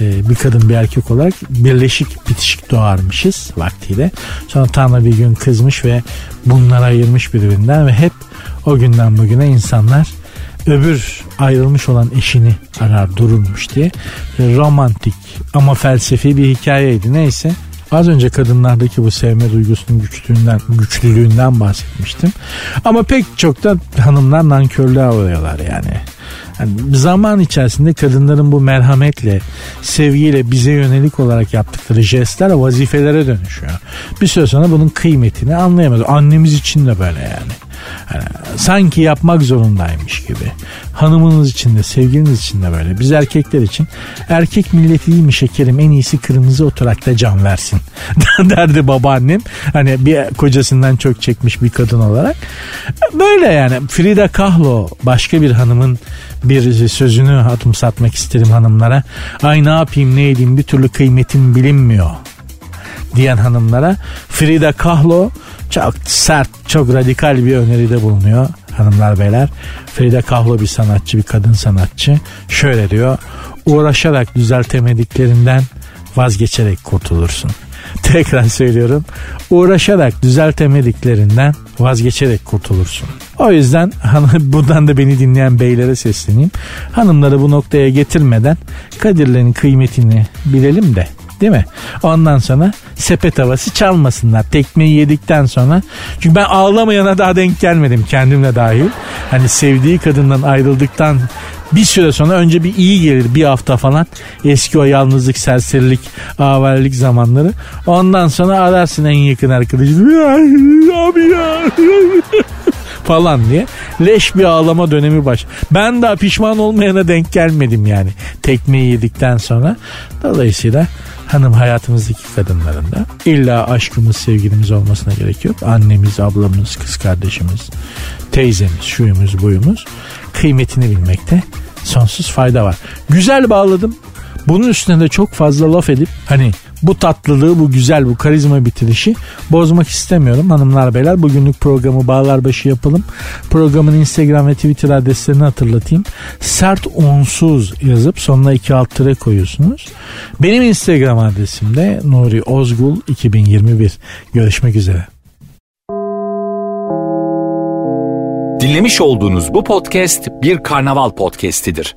S1: e, bir kadın bir erkek olarak birleşik bitişik doğarmışız vaktiyle. Sonra Tanrı bir gün kızmış ve bunları ayırmış birbirinden ve hep o günden bugüne insanlar öbür ayrılmış olan eşini arar dururmuş diye romantik ama felsefi bir hikayeydi neyse. Az önce kadınlardaki bu sevme duygusunun güçlüğünden, güçlülüğünden bahsetmiştim. Ama pek çok da hanımlar nankörlüğe uğruyorlar yani. Yani. Zaman içerisinde kadınların bu merhametle, sevgiyle bize yönelik olarak yaptıkları jestler vazifelere dönüşüyor. Bir süre sonra bunun kıymetini anlayamaz. Annemiz için de böyle yani. Yani sanki yapmak zorundaymış gibi. Hanımınız için de sevgiliniz için de böyle. Biz erkekler için erkek milleti değil mi şekerim en iyisi kırmızı oturakta can versin derdi babaannem. Hani bir kocasından çok çekmiş bir kadın olarak. Böyle yani Frida Kahlo başka bir hanımın bir sözünü adım satmak isterim hanımlara. Ay ne yapayım ne edeyim bir türlü kıymetim bilinmiyor diyen hanımlara Frida Kahlo çok sert, çok radikal bir öneride bulunuyor hanımlar beyler. Frida Kahlo bir sanatçı, bir kadın sanatçı. Şöyle diyor. Uğraşarak düzeltemediklerinden vazgeçerek kurtulursun. Tekrar söylüyorum. Uğraşarak düzeltemediklerinden vazgeçerek kurtulursun. O yüzden buradan da beni dinleyen beylere sesleneyim. Hanımları bu noktaya getirmeden Kadirlerin kıymetini bilelim de Değil mi? Ondan sonra sepet havası çalmasınlar. Tekmeyi yedikten sonra. Çünkü ben ağlamayana daha denk gelmedim kendimle dahil. Hani sevdiği kadından ayrıldıktan bir süre sonra önce bir iyi gelir bir hafta falan. Eski o yalnızlık, serserilik, avellik zamanları. Ondan sonra ararsın en yakın arkadaşını. Abi ya. falan diye. Leş bir ağlama dönemi baş. Ben daha pişman olmayana denk gelmedim yani. Tekmeyi yedikten sonra. Dolayısıyla hanım hayatımızdaki kadınların da illa aşkımız sevgilimiz olmasına gerek yok. Annemiz, ablamız, kız kardeşimiz, teyzemiz, şuyumuz, buyumuz kıymetini bilmekte sonsuz fayda var. Güzel bağladım. Bunun üstüne de çok fazla laf edip hani bu tatlılığı, bu güzel, bu karizma bitirişi bozmak istemiyorum. Hanımlar beyler bugünlük programı bağlar başı yapalım. Programın Instagram ve Twitter adreslerini hatırlatayım. Sert onsuz yazıp sonuna iki alt tere koyuyorsunuz. Benim Instagram adresim de Nuri Ozgul 2021. Görüşmek üzere.
S3: Dinlemiş olduğunuz bu podcast bir karnaval podcastidir.